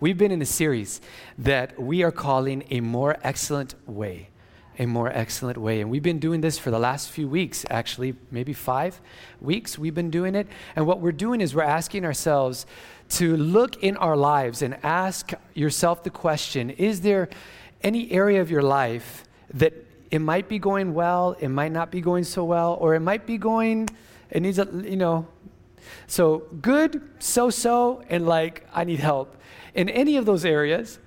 we've been in a series that we are calling A More Excellent Way. A more excellent way. And we've been doing this for the last few weeks, actually, maybe five weeks we've been doing it. And what we're doing is we're asking ourselves to look in our lives and ask yourself the question Is there any area of your life that it might be going well, it might not be going so well, or it might be going, it needs a, you know, so good, so so, and like, I need help. In any of those areas,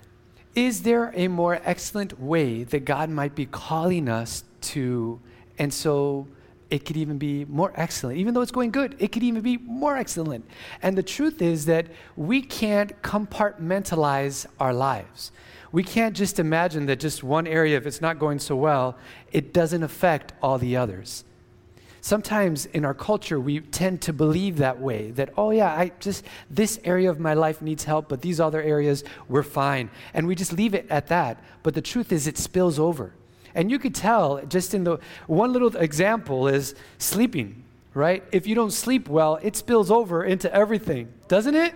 is there a more excellent way that God might be calling us to? And so it could even be more excellent. Even though it's going good, it could even be more excellent. And the truth is that we can't compartmentalize our lives. We can't just imagine that just one area, if it's not going so well, it doesn't affect all the others sometimes in our culture we tend to believe that way that oh yeah i just this area of my life needs help but these other areas we're fine. And we just leave it at that. But the truth is it spills over. And you could tell just in the one little example is sleeping right? If you don't sleep well it spills over into everything doesn't it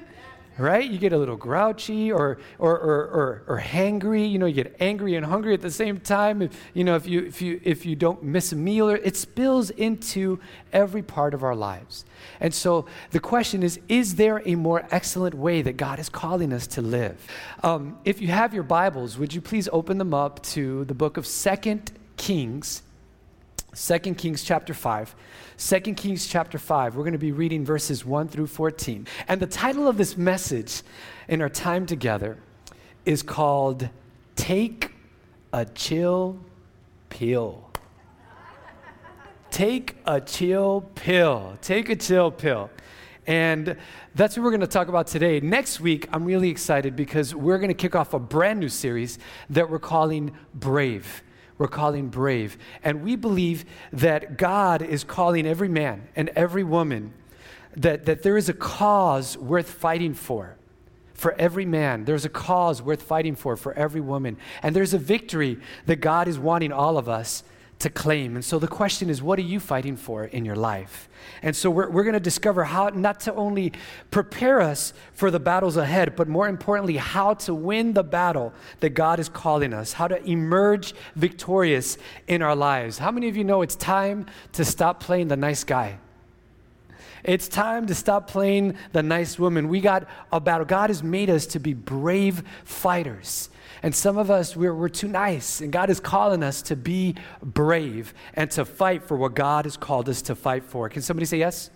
right? You get a little grouchy or, or, or, or, or hangry. You know, you get angry and hungry at the same time. If, you know, if you, if, you, if you don't miss a meal, it spills into every part of our lives. And so the question is is there a more excellent way that God is calling us to live? Um, if you have your Bibles, would you please open them up to the book of Second Kings, Second Kings chapter 5. 2 Kings chapter 5. We're going to be reading verses 1 through 14. And the title of this message in our time together is called Take a Chill Pill. Take a chill pill. Take a chill pill. And that's what we're going to talk about today. Next week, I'm really excited because we're going to kick off a brand new series that we're calling Brave we're calling brave. And we believe that God is calling every man and every woman that, that there is a cause worth fighting for. For every man, there's a cause worth fighting for, for every woman. And there's a victory that God is wanting all of us to claim. And so the question is, what are you fighting for in your life? And so we're, we're going to discover how not to only prepare us for the battles ahead, but more importantly, how to win the battle that God is calling us, how to emerge victorious in our lives. How many of you know it's time to stop playing the nice guy? It's time to stop playing the nice woman. We got a battle. God has made us to be brave fighters. And some of us, we're, we're too nice. And God is calling us to be brave and to fight for what God has called us to fight for. Can somebody say yes?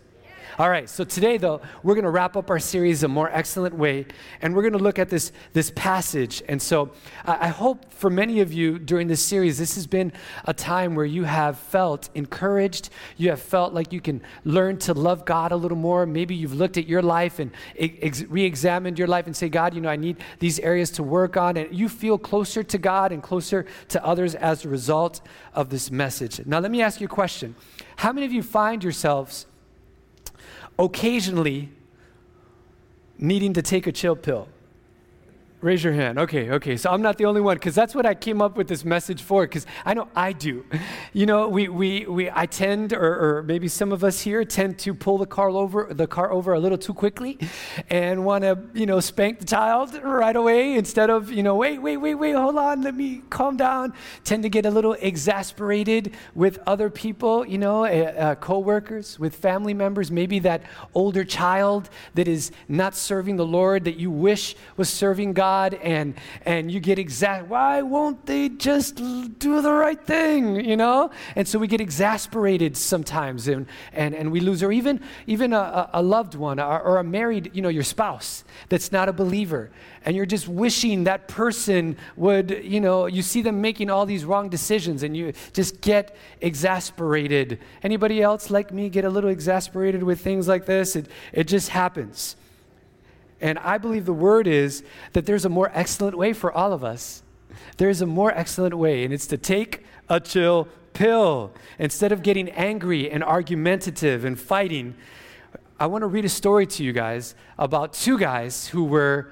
All right, so today, though, we're going to wrap up our series a more excellent way, and we're going to look at this, this passage. And so I, I hope for many of you during this series, this has been a time where you have felt encouraged. You have felt like you can learn to love God a little more. Maybe you've looked at your life and ex- re examined your life and say, God, you know, I need these areas to work on. And you feel closer to God and closer to others as a result of this message. Now, let me ask you a question. How many of you find yourselves occasionally needing to take a chill pill? Raise your hand. Okay, okay. So I'm not the only one because that's what I came up with this message for because I know I do. You know, we, we, we I tend, or, or maybe some of us here tend to pull the car over the car over a little too quickly and want to, you know, spank the child right away instead of, you know, wait, wait, wait, wait, hold on, let me calm down. Tend to get a little exasperated with other people, you know, uh, uh, co-workers, with family members, maybe that older child that is not serving the Lord that you wish was serving God God and, and you get exact, why won't they just do the right thing, you know? And so we get exasperated sometimes and, and, and we lose, or even, even a, a loved one or, or a married, you know, your spouse that's not a believer. And you're just wishing that person would, you know, you see them making all these wrong decisions and you just get exasperated. Anybody else like me get a little exasperated with things like this? It, it just happens. And I believe the word is that there's a more excellent way for all of us. There's a more excellent way, and it's to take a chill pill. Instead of getting angry and argumentative and fighting, I want to read a story to you guys about two guys who were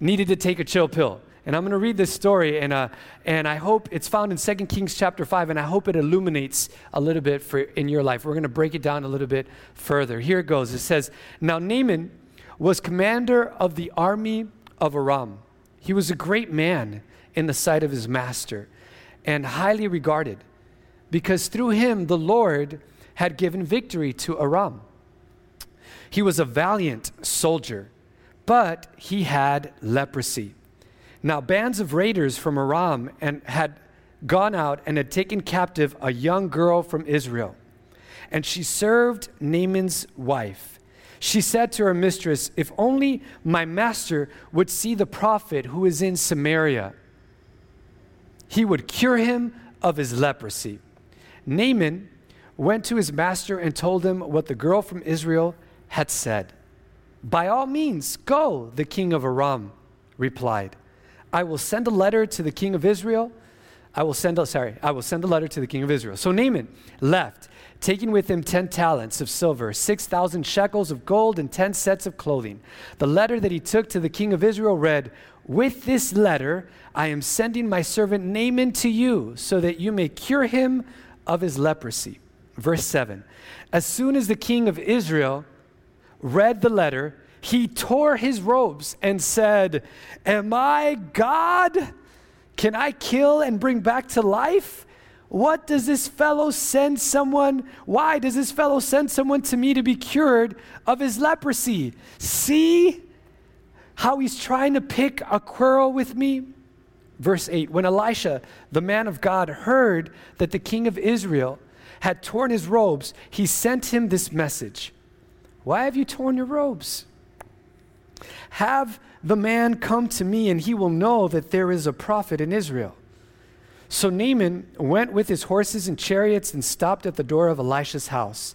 needed to take a chill pill. And I'm going to read this story, and, uh, and I hope it's found in 2 Kings chapter 5, and I hope it illuminates a little bit for, in your life. We're going to break it down a little bit further. Here it goes. It says, Now Naaman was commander of the army of Aram. He was a great man in the sight of his master and highly regarded because through him the Lord had given victory to Aram. He was a valiant soldier, but he had leprosy. Now, bands of raiders from Aram and had gone out and had taken captive a young girl from Israel. And she served Naaman's wife. She said to her mistress, If only my master would see the prophet who is in Samaria, he would cure him of his leprosy. Naaman went to his master and told him what the girl from Israel had said. By all means, go, the king of Aram replied. I will send a letter to the king of Israel. I will send a, sorry, I will send a letter to the king of Israel. So Naaman left, taking with him 10 talents of silver, 6,000 shekels of gold, and 10 sets of clothing. The letter that he took to the king of Israel read, With this letter, I am sending my servant Naaman to you, so that you may cure him of his leprosy. Verse 7 As soon as the king of Israel read the letter, he tore his robes and said, Am I God? Can I kill and bring back to life? What does this fellow send someone? Why does this fellow send someone to me to be cured of his leprosy? See how he's trying to pick a quarrel with me? Verse 8 When Elisha, the man of God, heard that the king of Israel had torn his robes, he sent him this message Why have you torn your robes? Have the man come to me, and he will know that there is a prophet in Israel. So Naaman went with his horses and chariots and stopped at the door of Elisha's house.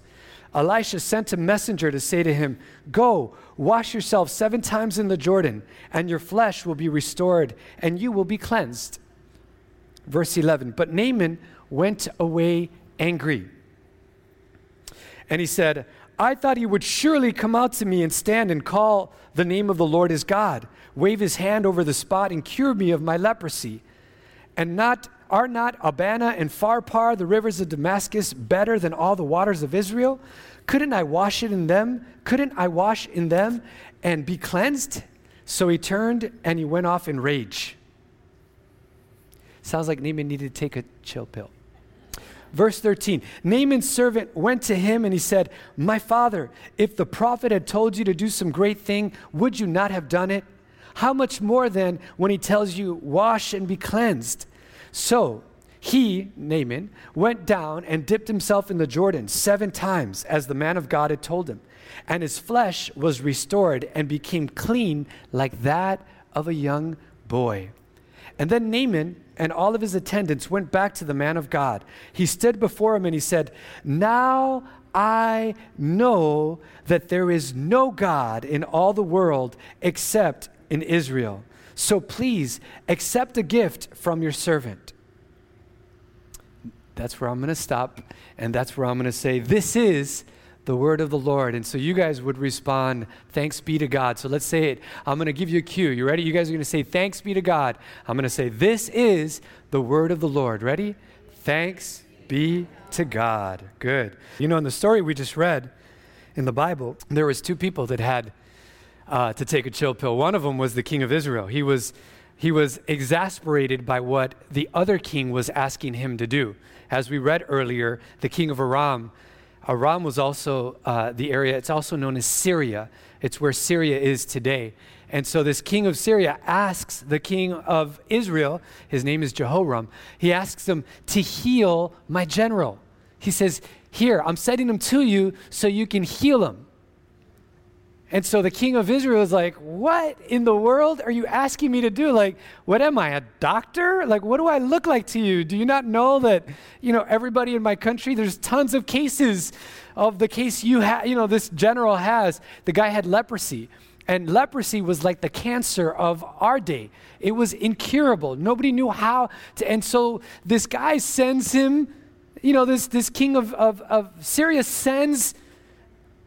Elisha sent a messenger to say to him, Go, wash yourself seven times in the Jordan, and your flesh will be restored, and you will be cleansed. Verse 11 But Naaman went away angry. And he said, I thought he would surely come out to me and stand and call the name of the Lord his God, wave his hand over the spot and cure me of my leprosy. And not are not Abana and Pharpar, the rivers of Damascus, better than all the waters of Israel? Couldn't I wash it in them? Couldn't I wash in them and be cleansed? So he turned and he went off in rage. Sounds like Naaman needed to take a chill pill. Verse 13 Naaman's servant went to him and he said, My father, if the prophet had told you to do some great thing, would you not have done it? How much more then when he tells you, Wash and be cleansed? So he, Naaman, went down and dipped himself in the Jordan seven times, as the man of God had told him. And his flesh was restored and became clean like that of a young boy. And then Naaman and all of his attendants went back to the man of God. He stood before him and he said, Now I know that there is no God in all the world except in Israel. So please accept a gift from your servant. That's where I'm going to stop, and that's where I'm going to say, This is the word of the Lord. And so you guys would respond, Thanks be to God. So let's say it. I'm going to give you a cue. You ready? You guys are going to say, Thanks be to God. I'm going to say, This is the word of the Lord. Ready? Thanks be to God. Good. You know, in the story we just read in the Bible, there was two people that had uh, to take a chill pill. One of them was the king of Israel. He was he was exasperated by what the other king was asking him to do. As we read earlier, the king of Aram Aram was also uh, the area, it's also known as Syria. It's where Syria is today. And so this king of Syria asks the king of Israel, his name is Jehoram, he asks him to heal my general. He says, Here, I'm sending him to you so you can heal him. And so the king of Israel is like, What in the world are you asking me to do? Like, what am I, a doctor? Like, what do I look like to you? Do you not know that, you know, everybody in my country, there's tons of cases of the case you have, you know, this general has. The guy had leprosy. And leprosy was like the cancer of our day. It was incurable. Nobody knew how to. And so this guy sends him, you know, this, this king of, of, of Syria sends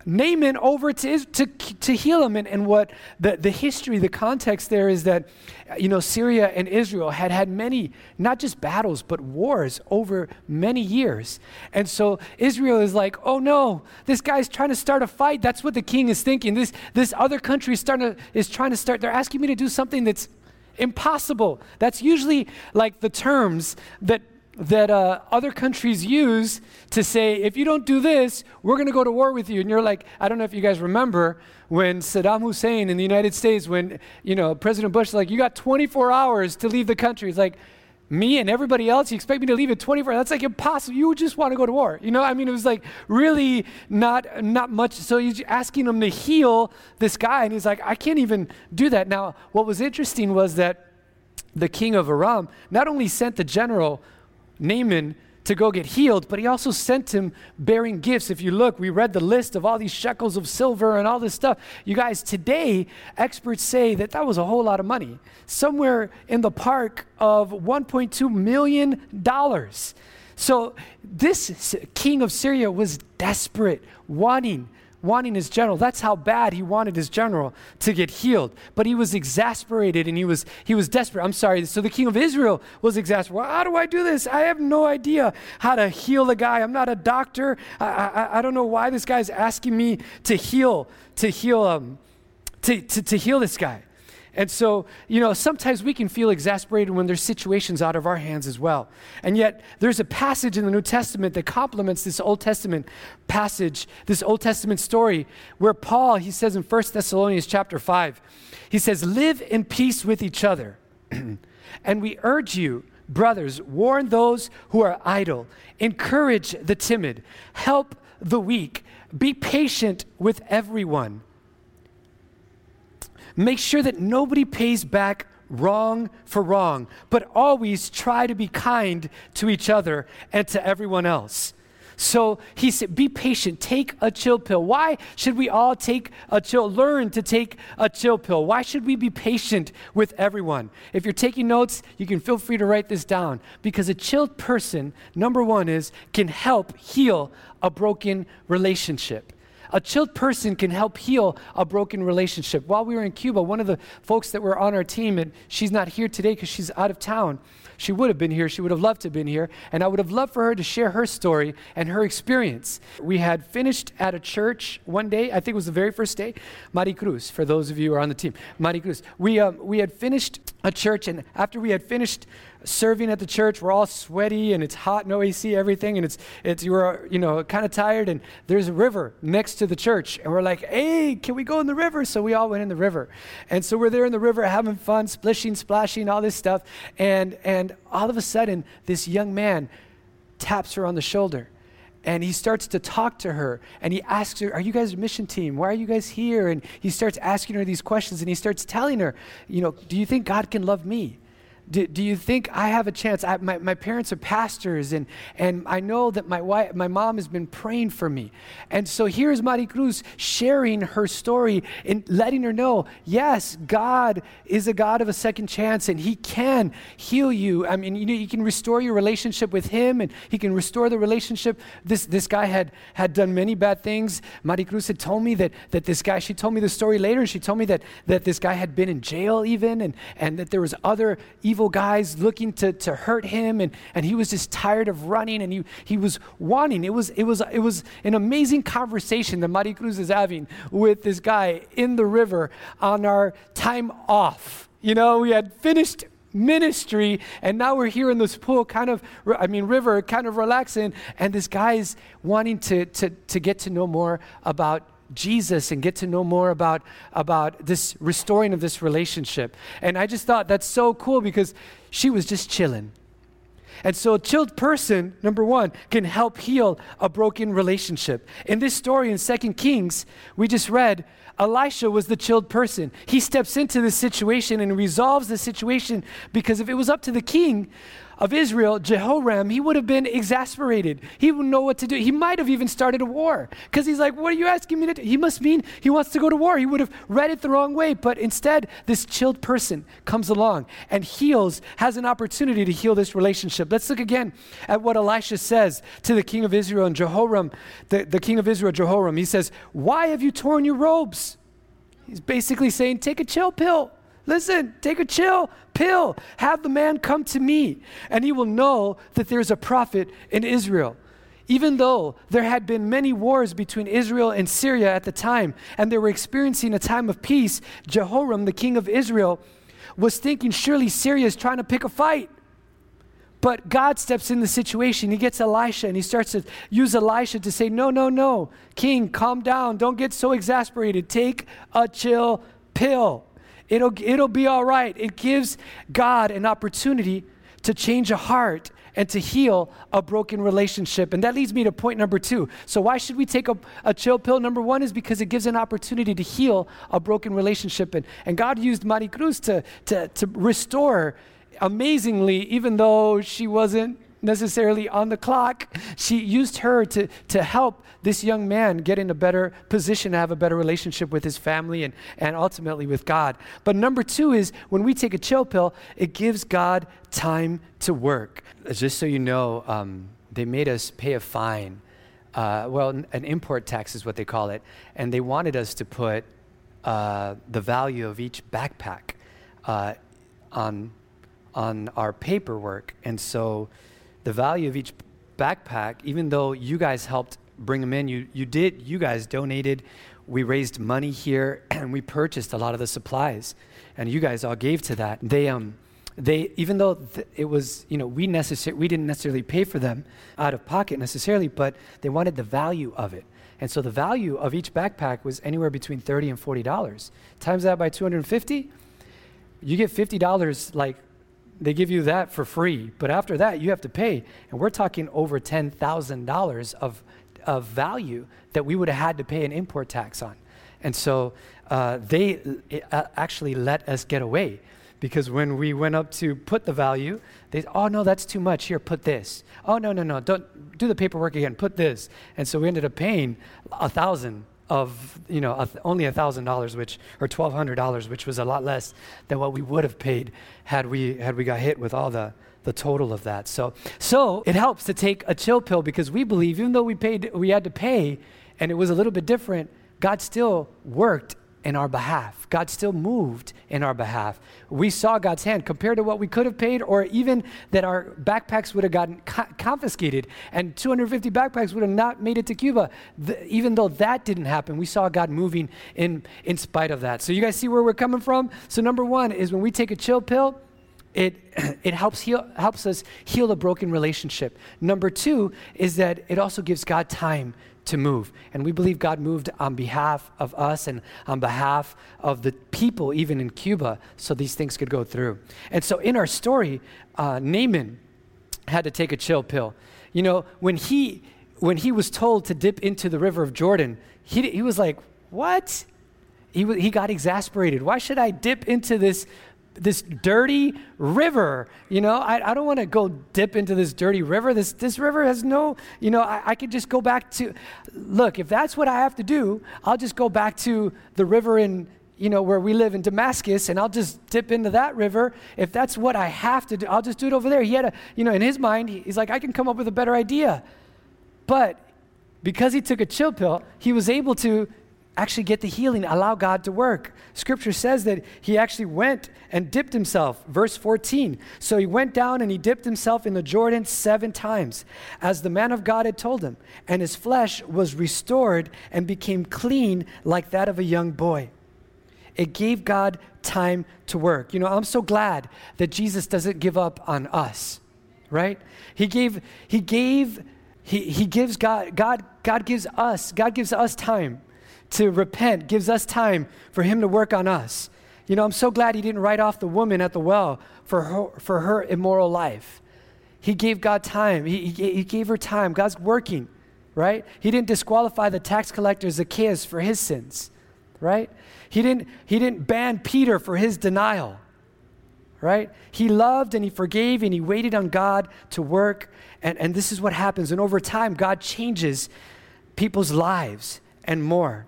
Naaman over to, to, to heal him. And, and what the, the history, the context there is that, you know, Syria and Israel had had many, not just battles, but wars over many years. And so Israel is like, oh no, this guy's trying to start a fight. That's what the king is thinking. This, this other country is, starting to, is trying to start, they're asking me to do something that's impossible. That's usually like the terms that that uh, other countries use to say, if you don't do this, we're going to go to war with you. And you're like, I don't know if you guys remember when Saddam Hussein in the United States, when, you know, President Bush, like, you got 24 hours to leave the country. It's like, me and everybody else, you expect me to leave in 24 That's like impossible. You just want to go to war. You know, I mean, it was like really not, not much. So he's asking him to heal this guy. And he's like, I can't even do that. Now, what was interesting was that the king of Aram not only sent the general Naaman to go get healed, but he also sent him bearing gifts. If you look, we read the list of all these shekels of silver and all this stuff. You guys, today, experts say that that was a whole lot of money, somewhere in the park of $1.2 million. So, this king of Syria was desperate, wanting wanting his general. That's how bad he wanted his general to get healed. But he was exasperated and he was he was desperate. I'm sorry. So the king of Israel was exasperated. Well, how do I do this? I have no idea how to heal the guy. I'm not a doctor. I, I, I don't know why this guy's asking me to heal to heal um to, to, to heal this guy. And so, you know, sometimes we can feel exasperated when there's situations out of our hands as well. And yet, there's a passage in the New Testament that complements this Old Testament passage, this Old Testament story, where Paul, he says in 1 Thessalonians chapter 5, he says, Live in peace with each other. and we urge you, brothers, warn those who are idle, encourage the timid, help the weak, be patient with everyone. Make sure that nobody pays back wrong for wrong, but always try to be kind to each other and to everyone else. So he said, be patient, take a chill pill. Why should we all take a chill, learn to take a chill pill? Why should we be patient with everyone? If you're taking notes, you can feel free to write this down because a chilled person, number one, is can help heal a broken relationship. A chilled person can help heal a broken relationship. While we were in Cuba, one of the folks that were on our team, and she's not here today because she's out of town, she would have been here. She would have loved to have been here. And I would have loved for her to share her story and her experience. We had finished at a church one day, I think it was the very first day, Maricruz, for those of you who are on the team. Maricruz. We, um, we had finished a church, and after we had finished serving at the church. We're all sweaty and it's hot, no AC, everything, and it's it's you were you know kind of tired. And there's a river next to the church, and we're like, hey, can we go in the river? So we all went in the river, and so we're there in the river having fun, splishing, splashing, all this stuff, and and all of a sudden this young man taps her on the shoulder and he starts to talk to her and he asks her are you guys a mission team? Why are you guys here? And he starts asking her these questions and he starts telling her you know do you think god can love me do, do you think I have a chance? I, my, my parents are pastors, and, and I know that my, wife, my mom has been praying for me. And so here's Maricruz sharing her story and letting her know yes, God is a God of a second chance, and He can heal you. I mean, you know, you can restore your relationship with Him, and He can restore the relationship. This, this guy had, had done many bad things. Maricruz had told me that, that this guy, she told me the story later, and she told me that, that this guy had been in jail even, and, and that there was other evil evil guys looking to, to hurt him, and, and he was just tired of running, and he, he was wanting. It was, it, was, it was an amazing conversation that Maricruz is having with this guy in the river on our time off. You know, we had finished ministry and now we're here in this pool kind of i mean river kind of relaxing and this guy's wanting to, to, to get to know more about Jesus and get to know more about, about this restoring of this relationship. And I just thought that's so cool because she was just chilling. And so, a chilled person, number one, can help heal a broken relationship. In this story in Second Kings, we just read Elisha was the chilled person. He steps into this situation and resolves the situation because if it was up to the king, of Israel, Jehoram, he would have been exasperated. He wouldn't know what to do. He might have even started a war because he's like, What are you asking me to do? He must mean he wants to go to war. He would have read it the wrong way. But instead, this chilled person comes along and heals, has an opportunity to heal this relationship. Let's look again at what Elisha says to the king of Israel and Jehoram, the, the king of Israel, Jehoram. He says, Why have you torn your robes? He's basically saying, Take a chill pill. Listen, take a chill pill. Have the man come to me, and he will know that there's a prophet in Israel. Even though there had been many wars between Israel and Syria at the time, and they were experiencing a time of peace, Jehoram, the king of Israel, was thinking surely Syria is trying to pick a fight. But God steps in the situation. He gets Elisha and he starts to use Elisha to say, No, no, no. King, calm down. Don't get so exasperated. Take a chill pill. It'll, it'll be all right. It gives God an opportunity to change a heart and to heal a broken relationship. And that leads me to point number two. So, why should we take a, a chill pill? Number one is because it gives an opportunity to heal a broken relationship. And, and God used Maricruz to, to, to restore amazingly, even though she wasn't necessarily on the clock. She used her to, to help this young man get in a better position to have a better relationship with his family and, and ultimately with God. But number two is when we take a chill pill, it gives God time to work. Just so you know, um, they made us pay a fine. Uh, well, an import tax is what they call it. And they wanted us to put uh, the value of each backpack uh, on, on our paperwork. And so the value of each backpack, even though you guys helped bring them in, you, you did, you guys donated, we raised money here, and we purchased a lot of the supplies, and you guys all gave to that. They, um, they, even though th- it was, you know, we necessar- we didn't necessarily pay for them out of pocket necessarily, but they wanted the value of it. And so the value of each backpack was anywhere between 30 and $40. Times that by 250, you get $50 like they give you that for free. But after that, you have to pay. And we're talking over $10,000 of, of value that we would have had to pay an import tax on. And so uh, they uh, actually let us get away because when we went up to put the value, they oh no, that's too much. Here, put this. Oh no, no, no, don't do the paperwork again. Put this. And so we ended up paying a thousand of you know a th- only a thousand dollars which or twelve hundred dollars which was a lot less than what we would have paid had we had we got hit with all the the total of that. So so it helps to take a chill pill because we believe even though we paid we had to pay and it was a little bit different god still worked in our behalf. God still moved in our behalf. We saw God's hand compared to what we could have paid, or even that our backpacks would have gotten co- confiscated and 250 backpacks would have not made it to Cuba. The, even though that didn't happen, we saw God moving in, in spite of that. So, you guys see where we're coming from? So, number one is when we take a chill pill, it, it helps, heal, helps us heal a broken relationship. Number two is that it also gives God time to move. And we believe God moved on behalf of us and on behalf of the people, even in Cuba, so these things could go through. And so in our story, uh, Naaman had to take a chill pill. You know, when he, when he was told to dip into the river of Jordan, he, he was like, What? He, he got exasperated. Why should I dip into this this dirty river. You know, I, I don't want to go dip into this dirty river. This, this river has no, you know, I, I could just go back to, look, if that's what I have to do, I'll just go back to the river in, you know, where we live in Damascus, and I'll just dip into that river. If that's what I have to do, I'll just do it over there. He had a, you know, in his mind, he's like, I can come up with a better idea. But because he took a chill pill, he was able to actually get the healing, allow God to work. Scripture says that he actually went and dipped himself. Verse 14. So he went down and he dipped himself in the Jordan seven times, as the man of God had told him, and his flesh was restored and became clean like that of a young boy. It gave God time to work. You know, I'm so glad that Jesus doesn't give up on us, right? He gave, he gave, he, he gives God, God, God gives us, God gives us time to repent, gives us time for Him to work on us. You know, I'm so glad He didn't write off the woman at the well for her, for her immoral life. He gave God time, he, he, he gave her time. God's working, right? He didn't disqualify the tax collector Zacchaeus for his sins, right? He didn't, he didn't ban Peter for his denial. right? He loved and he forgave and he waited on God to work. And, and this is what happens. And over time, God changes people's lives and more.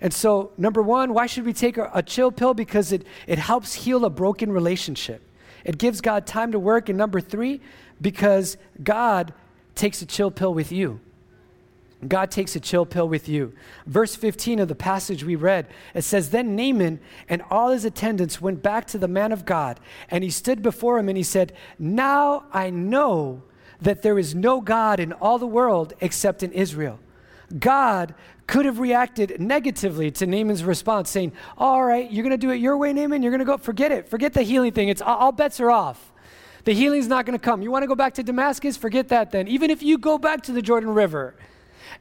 And so, number one, why should we take a, a, chill pill? Because it, it helps heal a broken relationship. It gives God time to work. And number three, because God takes a chill pill with you. God takes a chill pill with you. Verse 15 of the passage we read, it says, Then Naaman and all his attendants went back to the man of God, and he stood before him and he said, Now I know that there is no God in all the world except in Israel. God could have reacted negatively to Naaman's response, saying, All right, you're going to do it your way, Naaman. You're going to go, forget it. Forget the healing thing. It's all bets are off. The healing's not going to come. You want to go back to Damascus? Forget that then. Even if you go back to the Jordan River,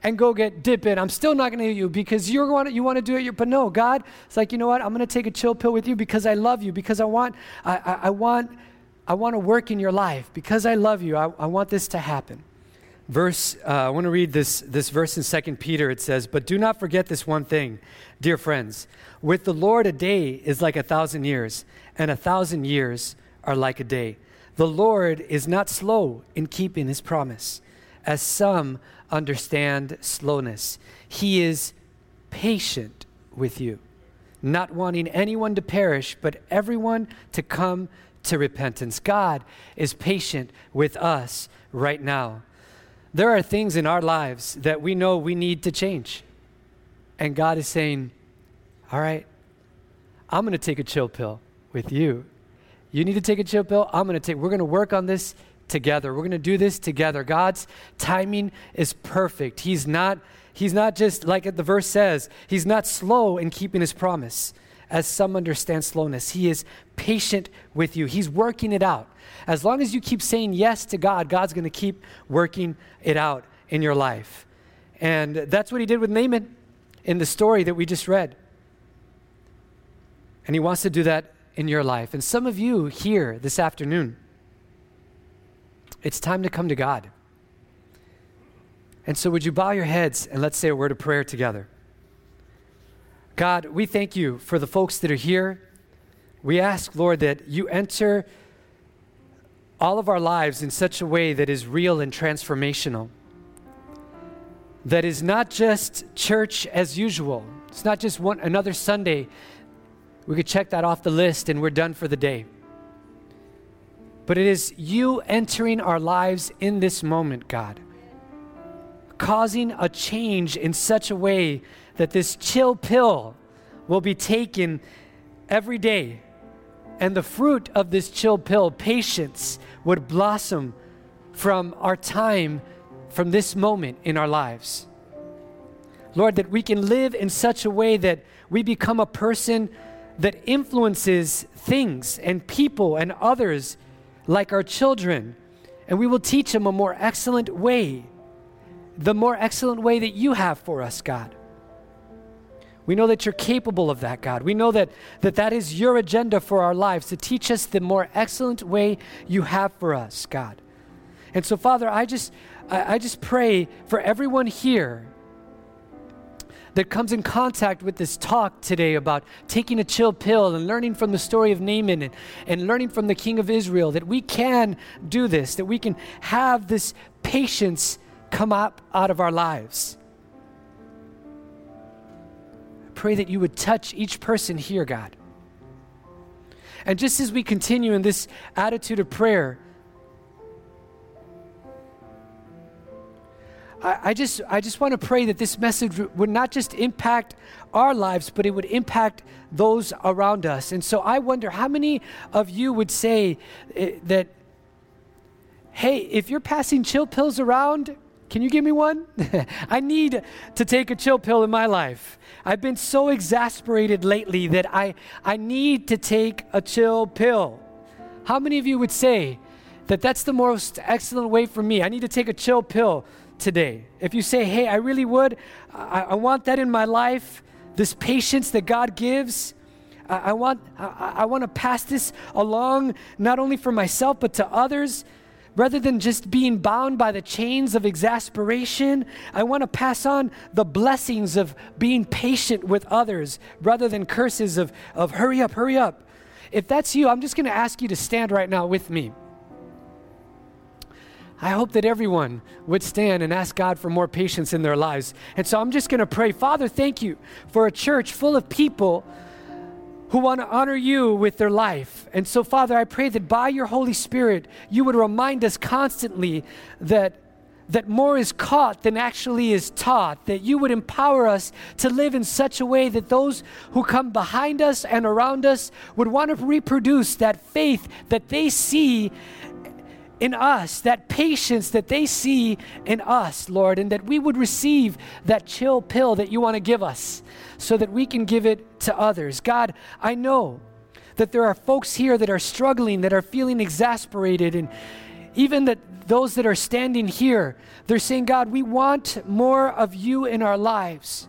and go get dip in. I'm still not going to heal you because you want you want to do it. But no, God, it's like you know what? I'm going to take a chill pill with you because I love you. Because I want I, I, I want I want to work in your life because I love you. I, I want this to happen. Verse, uh, I want to read this, this verse in Second Peter. It says, But do not forget this one thing, dear friends. With the Lord, a day is like a thousand years, and a thousand years are like a day. The Lord is not slow in keeping his promise, as some understand slowness. He is patient with you, not wanting anyone to perish, but everyone to come to repentance. God is patient with us right now. There are things in our lives that we know we need to change. And God is saying, All right, I'm going to take a chill pill with you. You need to take a chill pill. I'm going to take, we're going to work on this together. We're going to do this together. God's timing is perfect. He's not he's not just like the verse says, he's not slow in keeping his promise. As some understand slowness, he is patient with you. He's working it out. As long as you keep saying yes to God, God's going to keep working it out in your life. And that's what he did with Naaman in the story that we just read. And he wants to do that in your life. And some of you here this afternoon, it's time to come to God. And so, would you bow your heads and let's say a word of prayer together? God, we thank you for the folks that are here. We ask, Lord, that you enter all of our lives in such a way that is real and transformational. That is not just church as usual. It's not just one another Sunday. We could check that off the list and we're done for the day but it is you entering our lives in this moment, God, causing a change in such a way that this chill pill will be taken every day. And the fruit of this chill pill, patience, would blossom from our time, from this moment in our lives. Lord, that we can live in such a way that we become a person that influences things and people and others like our children, and we will teach them a more excellent way, the more excellent way that you have for us, God. We know that you're capable of that, God. We know that, that that is your agenda for our lives to teach us the more excellent way you have for us, God. And so, Father, I just, I, I just pray for everyone here that comes in contact with this talk today about taking a chill pill and learning from the story of Naaman and, and learning from the king of Israel, that we can do this, that we can have this patience come up out of our lives. Pray that you would touch each person here, God. And just as we continue in this attitude of prayer, I, just, I just want to pray that this message would not just impact our lives, but it would impact those around us. And so I wonder how many of you would say uh, that, hey, if you're passing chill pills around, can you give me one? I need to take a chill pill in my life. I've been so exasperated lately that I, I need to take a chill pill. How many of you would say that that's the most excellent way for me? I need to take a chill pill today. If you say, hey, I really would, I, I want that in my life, this patience that God gives. I, I want, I, I want to pass this along, not only for myself, but to others. Rather than just being bound by the chains of exasperation, I want to pass on the blessings of being patient with others rather than curses of, of hurry up, hurry up. if that's you, I'm just going to ask you to stand right now with me. I hope that everyone would stand and ask God for more patience in their lives. And so I'm just going to pray, Father, thank you for a church full of people who want to honor you with their life. And so, Father, I pray that by your Holy Spirit, you would remind us constantly that. That more is caught than actually is taught, that you would empower us to live in such a way that those who come behind us and around us would want to reproduce that faith that they see in us, that patience that they see in us, Lord, and that we would receive that chill pill that you want to give us so that we can give it to others. God, I know that there are folks here that are struggling, that are feeling exasperated, and even that those that are standing here, they're saying, God, we want more of you in our lives.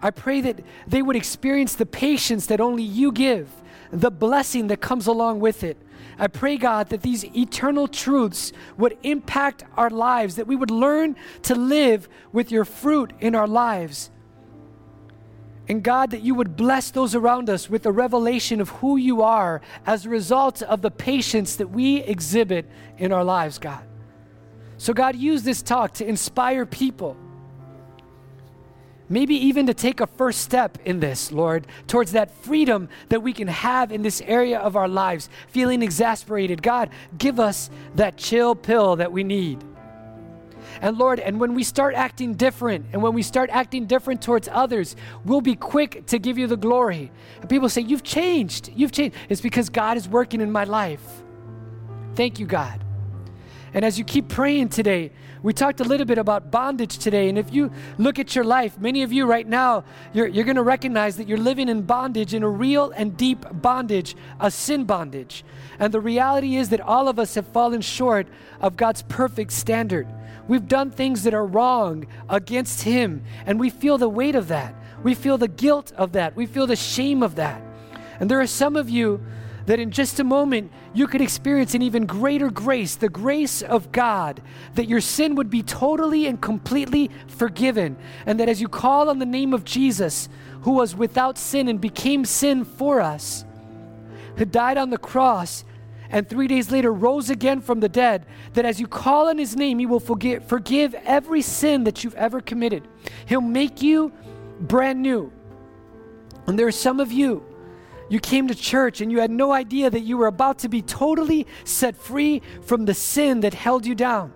I pray that they would experience the patience that only you give, the blessing that comes along with it. I pray, God, that these eternal truths would impact our lives, that we would learn to live with your fruit in our lives. And God, that you would bless those around us with a revelation of who you are as a result of the patience that we exhibit in our lives, God. So, God, use this talk to inspire people maybe even to take a first step in this, Lord, towards that freedom that we can have in this area of our lives, feeling exasperated. God, give us that chill pill that we need. And Lord, and when we start acting different, and when we start acting different towards others, we'll be quick to give you the glory. And people say, You've changed. You've changed. It's because God is working in my life. Thank you, God. And as you keep praying today, we talked a little bit about bondage today. And if you look at your life, many of you right now, you're, you're going to recognize that you're living in bondage, in a real and deep bondage, a sin bondage. And the reality is that all of us have fallen short of God's perfect standard. We've done things that are wrong against Him, and we feel the weight of that. We feel the guilt of that. We feel the shame of that. And there are some of you that in just a moment you could experience an even greater grace, the grace of God, that your sin would be totally and completely forgiven, and that as you call on the name of Jesus, who was without sin and became sin for us, who died on the cross and three days later rose again from the dead, that as you call on his name, he will forgive, forgive every sin that you've ever committed. He'll make you brand new. And there are some of you you came to church and you had no idea that you were about to be totally set free from the sin that held you down.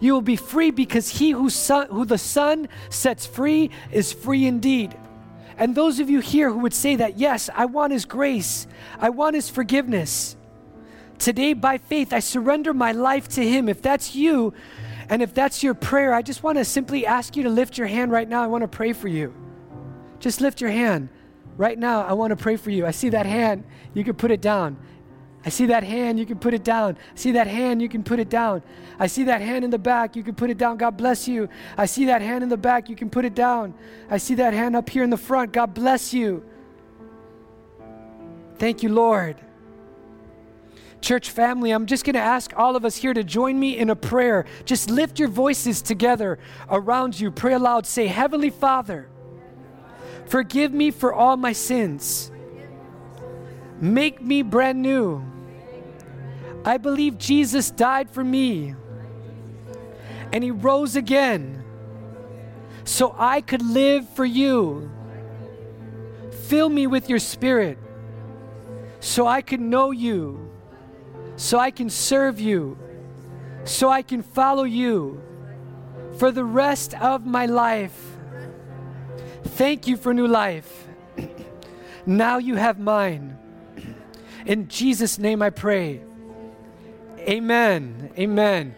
You will be free because he who, son, who the Son sets free is free indeed. And those of you here who would say that, yes, I want His grace, I want His forgiveness. Today, by faith, I surrender my life to Him. If that's you, and if that's your prayer, I just want to simply ask you to lift your hand right now. I want to pray for you. Just lift your hand. Right now, I want to pray for you. I see that hand, you can put it down. I see that hand, you can put it down. I see that hand, you can put it down. I see that hand in the back, you can put it down. God bless you. I see that hand in the back, you can put it down. I see that hand up here in the front. God bless you. Thank you, Lord. Church family, I'm just going to ask all of us here to join me in a prayer. Just lift your voices together around you. Pray aloud. Say, Heavenly Father, Forgive me for all my sins. Make me brand new. I believe Jesus died for me and he rose again so I could live for you. Fill me with your spirit so I could know you, so I can serve you, so I can follow you for the rest of my life. Thank you for new life. now you have mine. In Jesus' name I pray. Amen. Amen.